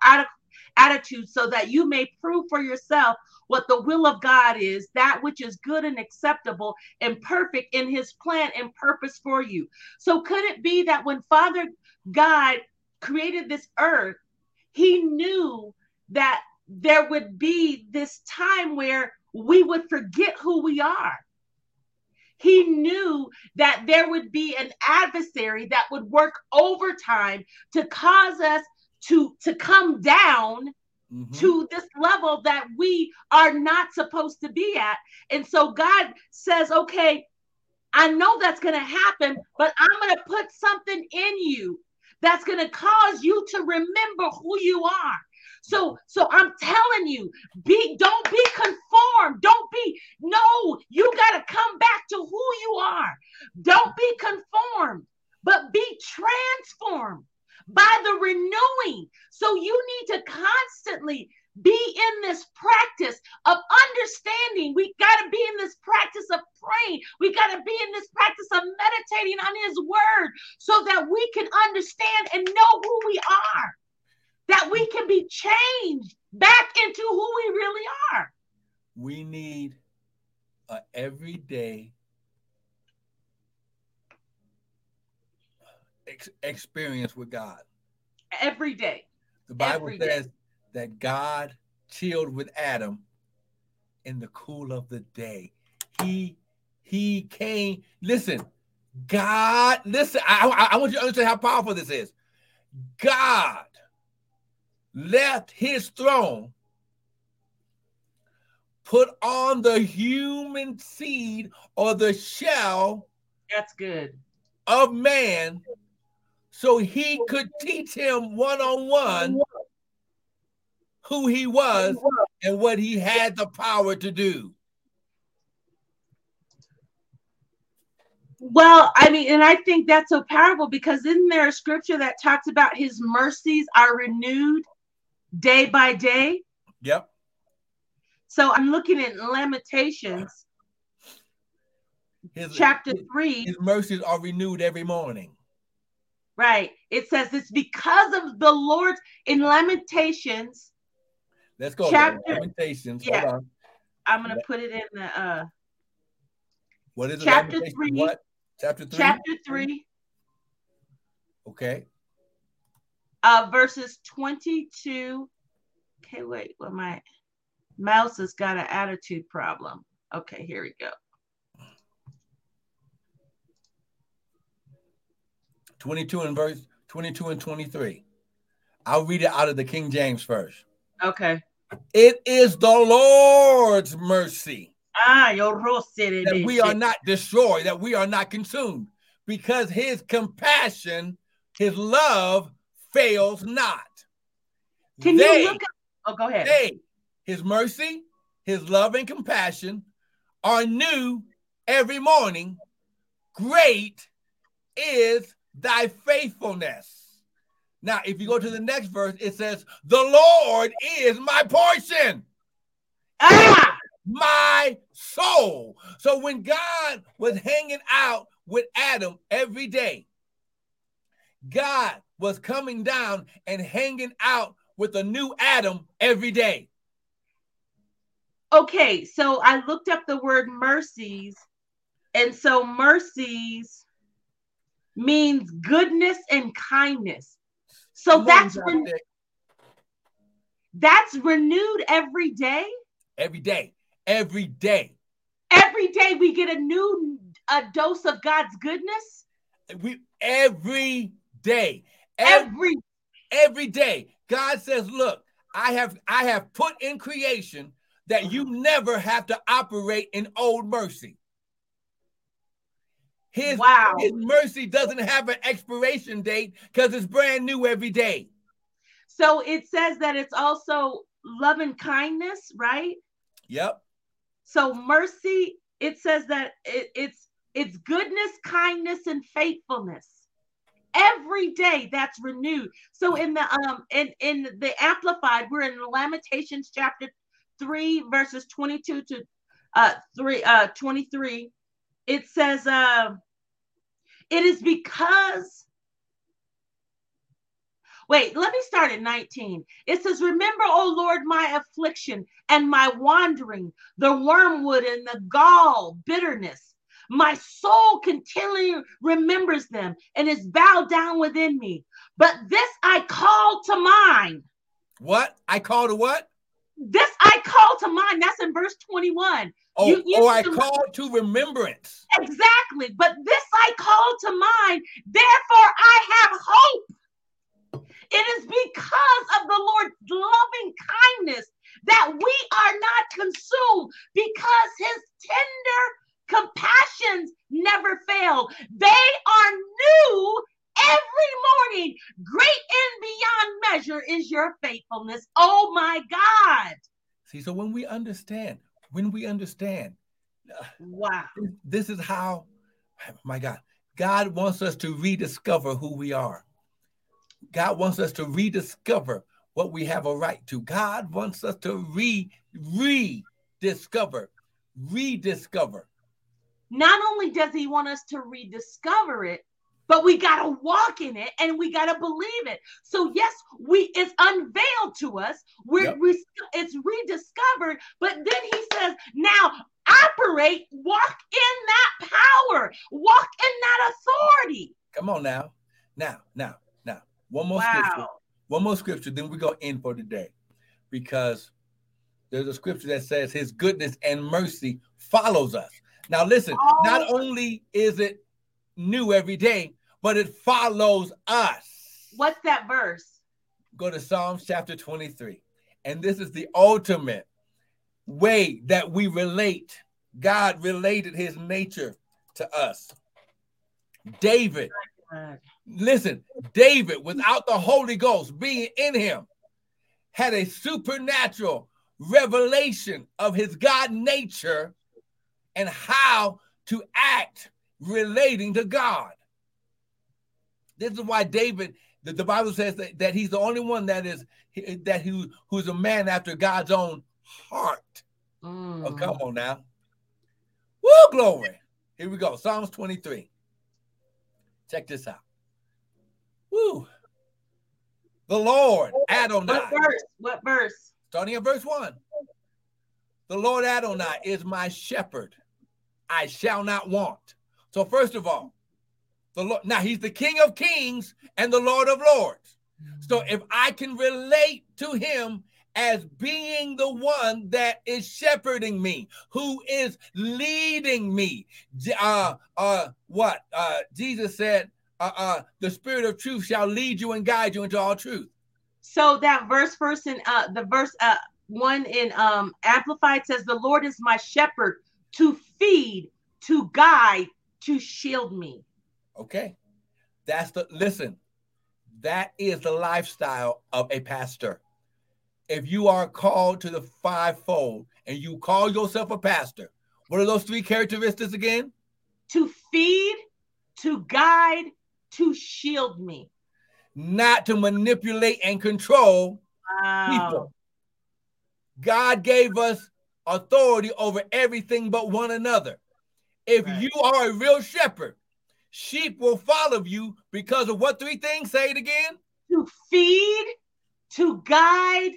attitudes so that you may prove for yourself what the will of God is, that which is good and acceptable and perfect in his plan and purpose for you. So, could it be that when Father God created this earth, he knew that there would be this time where we would forget who we are. He knew that there would be an adversary that would work overtime to cause us to, to come down mm-hmm. to this level that we are not supposed to be at. And so God says, okay, I know that's going to happen, but I'm going to put something in you that's going to cause you to remember who you are. So, so I'm telling you, be don't be conformed. Don't be no. You got to come back to who you are. Don't be conformed, but be transformed by the renewing. So you need to constantly be in this practice of understanding. We got to be in this practice of praying. We got to be in this practice of meditating on His word so that we can understand and know who we are that we can be changed back into who we really are. We need a everyday ex- experience with God. Every day. The Bible Every says day. that God chilled with Adam in the cool of the day. He he came. Listen, God. Listen, I, I, I want you to understand how powerful this is. God left his throne, put on the human seed or the shell. That's good. Of man, so he could teach him one on one who he was and what he had the power to do. Well, I mean, and I think that's so powerful because isn't there a scripture that talks about his mercies are renewed day by day. Yep. So I'm looking at Lamentations, his, chapter three. His mercies are renewed every morning. Right. It says it's because of the Lord's in Lamentations. Let's go. Chapter, Lamentations. Yeah. Hold on. I'm gonna put it in the uh what is it? Chapter three. What? Chapter three. Chapter three. Okay uh, verses 22. Okay, wait, well, my mouse has got an attitude problem. Okay, here we go. 22 and verse 22 and 23. I'll read it out of the King James first. Okay. It is the Lord's mercy. Ah, your that we are not destroyed, that we are not consumed, because his compassion, his love fails not. Can they, you look up? Oh, go ahead. They, his mercy, his love and compassion are new every morning. Great is thy faithfulness. Now, if you go to the next verse, it says, The Lord is my portion. Ah! My soul. So when God was hanging out with Adam every day, God was coming down and hanging out with a new Adam every day. Okay, so I looked up the word mercies, and so mercies means goodness and kindness. So that's re- that's renewed every day. Every day, every day, every day we get a new a dose of God's goodness. We every day, every every, every day. God says, "Look, I have I have put in creation that you never have to operate in old mercy." His, wow. his mercy doesn't have an expiration date because it's brand new every day. So it says that it's also love and kindness, right? Yep. So mercy, it says that it, it's it's goodness, kindness, and faithfulness. Every day that's renewed. So in the um in in the amplified, we're in Lamentations chapter three, verses 22 to uh three uh 23 it says, uh, it is because. Wait, let me start at 19. It says, Remember, O Lord, my affliction and my wandering, the wormwood and the gall, bitterness. My soul continually remembers them and is bowed down within me. But this I call to mind. What? I call to what? This I call to mind. That's in verse 21. Oh, you, you oh I call to remembrance. Exactly. But this I call to mind. Therefore, I have hope. It is because of the Lord's loving kindness that we are not consumed because his tender compassions never fail. They are new every morning. Great and beyond measure is your faithfulness. Oh my God. See, so when we understand, when we understand, uh, wow, this is how, my God, God wants us to rediscover who we are. God wants us to rediscover what we have a right to. God wants us to re rediscover, rediscover. Not only does He want us to rediscover it, but we got to walk in it and we got to believe it. So yes, we it's unveiled to us. We're yep. we, it's rediscovered, but then he says, "Now operate, walk in that power, walk in that authority." Come on now. Now, now, now. One more wow. scripture. One more scripture then we're going to end for today. Because there's a scripture that says his goodness and mercy follows us. Now listen, oh. not only is it new every day, but it follows us. What's that verse? Go to Psalms chapter 23. And this is the ultimate way that we relate. God related his nature to us. David, listen, David, without the Holy Ghost being in him, had a supernatural revelation of his God nature and how to act relating to God. This is why David, the, the Bible says that, that he's the only one that is that who who's a man after God's own heart. Mm. Oh, come on now. Woo, glory. Here we go. Psalms 23. Check this out. Woo. The Lord Adonai. What verse? What verse? Starting at verse 1. The Lord Adonai is my shepherd. I shall not want. So, first of all, the Lord. Now he's the King of Kings and the Lord of Lords. So if I can relate to him as being the one that is shepherding me, who is leading me, uh, uh, what uh, Jesus said, uh, uh, the Spirit of Truth shall lead you and guide you into all truth. So that verse, first in uh, the verse, uh, one in um amplified says the lord is my shepherd to feed to guide to shield me okay that's the listen that is the lifestyle of a pastor if you are called to the fivefold and you call yourself a pastor what are those three characteristics again to feed to guide to shield me not to manipulate and control wow. people God gave us authority over everything but one another. If right. you are a real shepherd, sheep will follow you because of what three things say it again? To feed, to guide,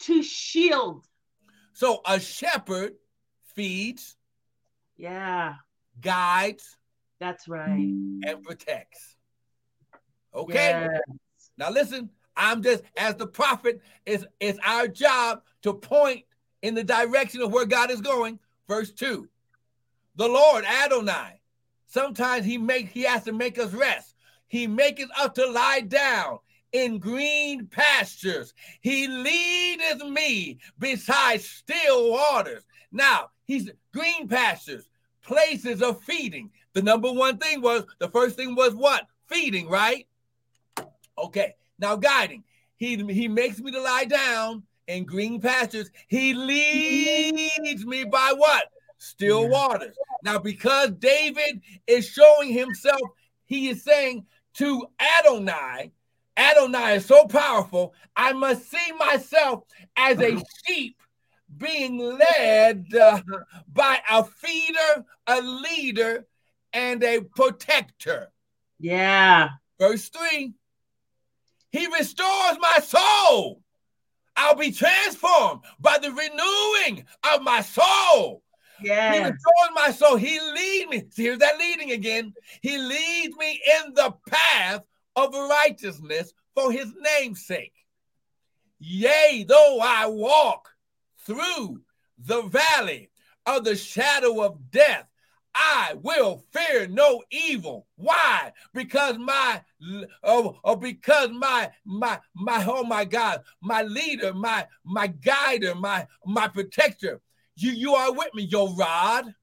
to shield. So a shepherd feeds, yeah, guides, that's right, and protects. Okay. Yes. Now listen, I'm just as the prophet is it's our job to point in the direction of where God is going. Verse 2. The Lord Adonai. Sometimes he make he has to make us rest. He maketh us to lie down in green pastures. He leadeth me beside still waters. Now, he's green pastures, places of feeding. The number one thing was the first thing was what? Feeding, right? Okay. Now guiding. He he makes me to lie down in green pastures. He leads me by what? Still waters. Now, because David is showing himself, he is saying to Adonai, Adonai is so powerful, I must see myself as a sheep being led uh, by a feeder, a leader, and a protector. Yeah. Verse 3 He restores my soul. I'll be transformed by the renewing of my soul. Yeah. He restores my soul. He lead me. See, here's that leading again. He leads me in the path of righteousness for his name's sake. Yea, though I walk through the valley of the shadow of death, I will fear no evil. Why? Because my oh, oh because my my my oh my God, my leader, my my guider, my my protector. You you are with me. Your rod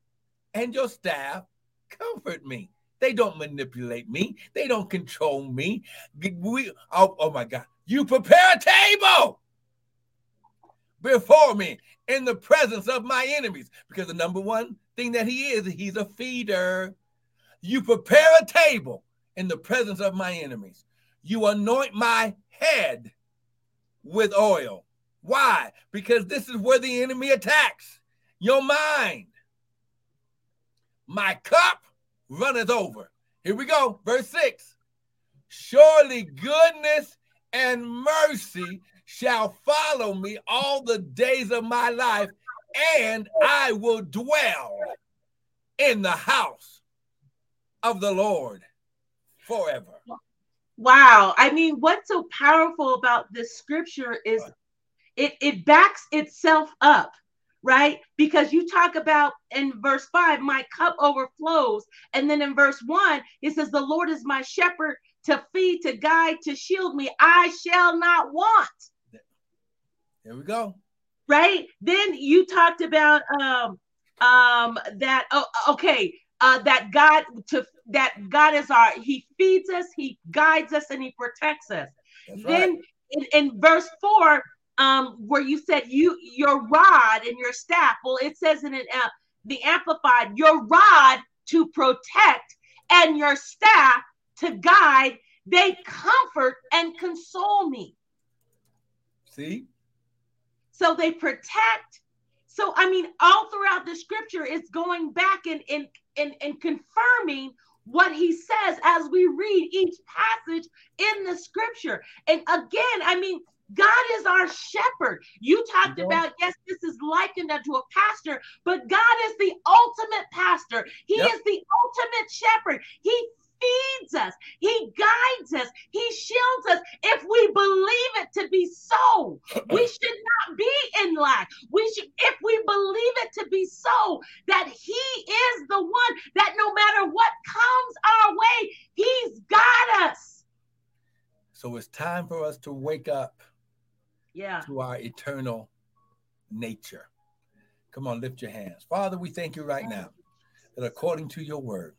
and your staff comfort me. They don't manipulate me. They don't control me. We oh, oh my God. You prepare a table before me in the presence of my enemies. Because the number one thing that he is, he's a feeder. You prepare a table in the presence of my enemies. You anoint my head with oil. Why? Because this is where the enemy attacks your mind. My cup runneth over. Here we go. Verse 6 Surely goodness and mercy shall follow me all the days of my life, and I will dwell in the house of the Lord forever. Wow. I mean, what's so powerful about this scripture is it, it backs itself up, right? Because you talk about in verse 5, my cup overflows. And then in verse 1, it says, The Lord is my shepherd to feed, to guide, to shield me. I shall not want. There we go right? Then you talked about um um that oh, okay uh that God to that God is our he feeds us, he guides us, and he protects us. That's then right. in, in verse four, um, where you said you your rod and your staff. Well, it says in an, uh, the amplified, your rod to protect and your staff to guide. They comfort and console me. See, so they protect. So I mean, all throughout the scripture, it's going back and and and, and confirming what he says as we read each passage in the scripture. And again, I mean, God is our shepherd. You talked about, yes, this is likened unto a pastor, but God is the ultimate pastor. He yep. is the ultimate shepherd. He feeds us, He guides us, He shields us. If we believe it to be so, we should not be in lack. We should, if we believe it to be so, that He is the one that no matter what comes our way, He's got us. So it's time for us to wake up yeah. to our eternal nature. Come on, lift your hands. Father, we thank you right now that according to your word,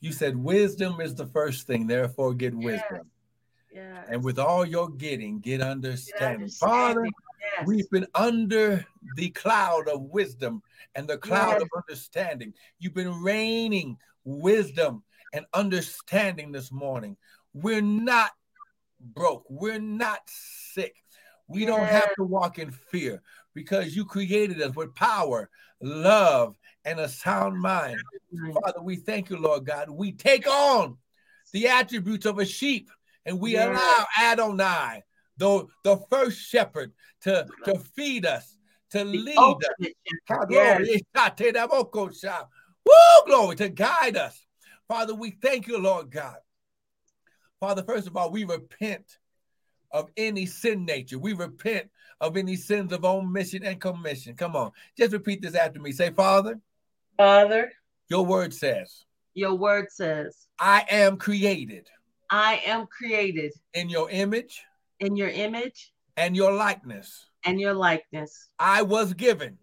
you said wisdom is the first thing, therefore get wisdom. Yes. And with all your getting, get understanding. Father, yes. we've been under the cloud of wisdom and the cloud yes. of understanding. You've been raining wisdom and understanding this morning. We're not broke. We're not sick. We don't have to walk in fear because you created us with power, love, and a sound mind. Father, we thank you, Lord God. We take on the attributes of a sheep and we allow Adonai, the, the first shepherd, to, to feed us, to the lead us. Yes. Woo, glory, to guide us. Father, we thank you, Lord God. Father, first of all, we repent of any sin nature. We repent of any sins of omission and commission. Come on, just repeat this after me. Say, Father. Father. Your word says. Your word says. I am created. I am created. In your image. In your image. And your likeness. And your likeness. I was given.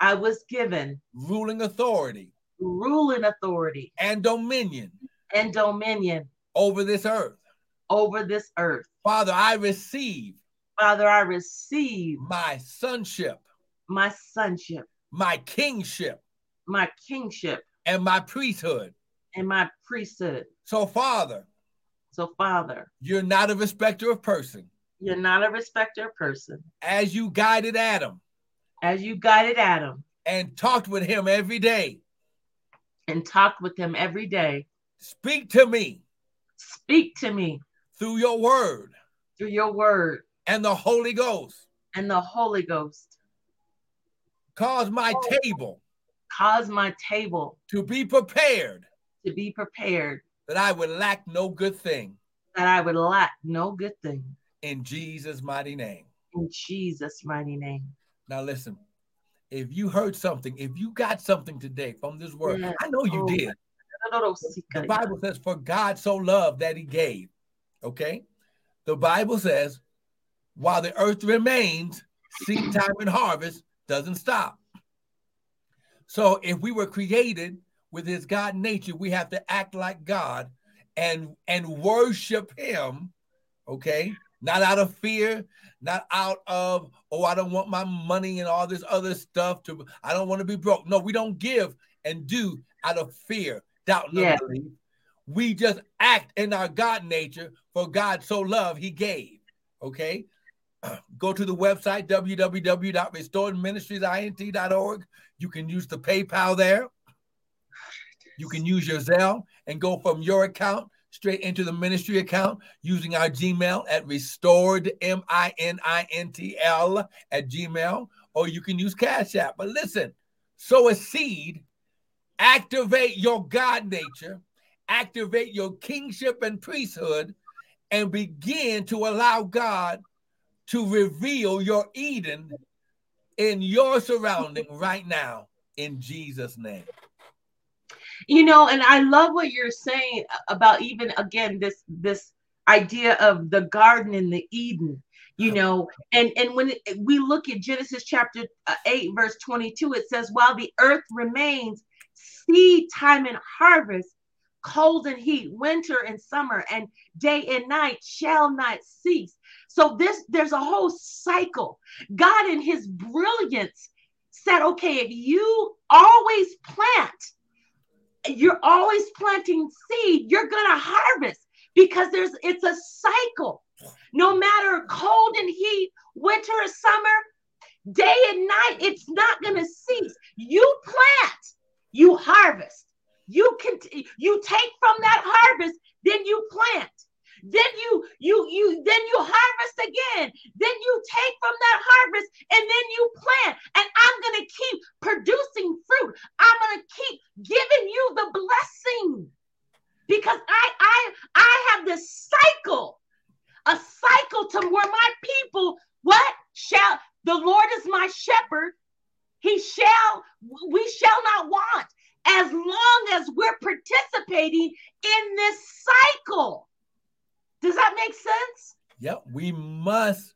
I was given. Ruling authority. Ruling authority. And dominion. And dominion. Over this earth over this earth. Father, I receive. Father, I receive my sonship, my sonship, my kingship, my kingship, and my priesthood, and my priesthood. So, Father, so Father, you're not a respecter of person. You're not a respecter of person. As you guided Adam, as you guided Adam, and talked with him every day, and talked with him every day. Speak to me. Speak to me through your word. Through your word. And the Holy Ghost. And the Holy Ghost. Cause my oh. table. Cause my table. To be prepared. To be prepared. That I would lack no good thing. That I would lack no good thing. In Jesus' mighty name. In Jesus' mighty name. Now listen, if you heard something, if you got something today from this word, yes. I know you oh. did. The Bible says, For God so loved that he gave. Okay. The Bible says, while the earth remains, seed time and harvest doesn't stop. So if we were created with his God nature, we have to act like God and and worship him, okay? Not out of fear, not out of oh I don't want my money and all this other stuff to I don't want to be broke. No, we don't give and do out of fear, doubt, yeah. belief. We just act in our God nature, for God so loved, he gave. Okay. Go to the website, www.restoredministriesint.org. You can use the PayPal there. You can use your Zelle and go from your account straight into the ministry account using our Gmail at restored, M I N I N T L, at Gmail, or you can use Cash App. But listen, sow a seed, activate your God nature, activate your kingship and priesthood and begin to allow God to reveal your Eden in your surrounding right now in Jesus' name. You know, and I love what you're saying about even again this this idea of the garden in the Eden you know and and when we look at genesis chapter uh, 8 verse 22 it says while the earth remains seed time and harvest cold and heat, winter and summer, and day and night shall not cease. So this there's a whole cycle. God in his brilliance said, okay, if you always plant, you're always planting seed, you're gonna harvest because there's it's a cycle. No matter cold and heat, winter or summer, day and night, it's not gonna cease. You plant, you harvest. You can you take from that harvest, then you plant. Then you you you then you harvest again. Then you take from that harvest and then you plant. And I'm going to keep producing fruit. I'm going to keep giving you the blessing. Because I I I have this cycle. A cycle to where my people what shall the Lord is my shepherd. He shall we shall not want as long as we're participating in this cycle. Does that make sense? Yep, we must,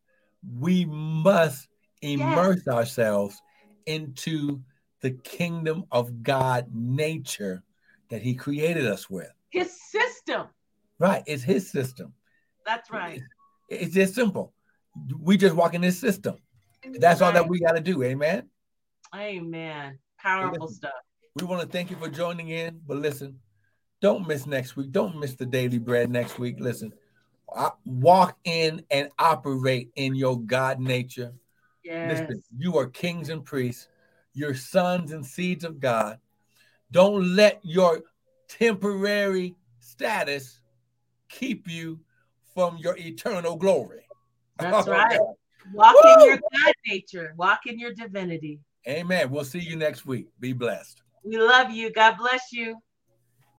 we must immerse yes. ourselves into the kingdom of God nature that He created us with. His system. Right. It's His system. That's right. It's, it's just simple. We just walk in His system. That's right. all that we got to do. Amen. Amen. Powerful stuff. We want to thank you for joining in. But listen, don't miss next week. Don't miss the daily bread next week. Listen, walk in and operate in your God nature. Yes. Listen, you are kings and priests. You're sons and seeds of God. Don't let your temporary status keep you from your eternal glory. That's right. Walk Woo! in your God nature. Walk in your divinity. Amen. We'll see you next week. Be blessed. We love you. God bless you.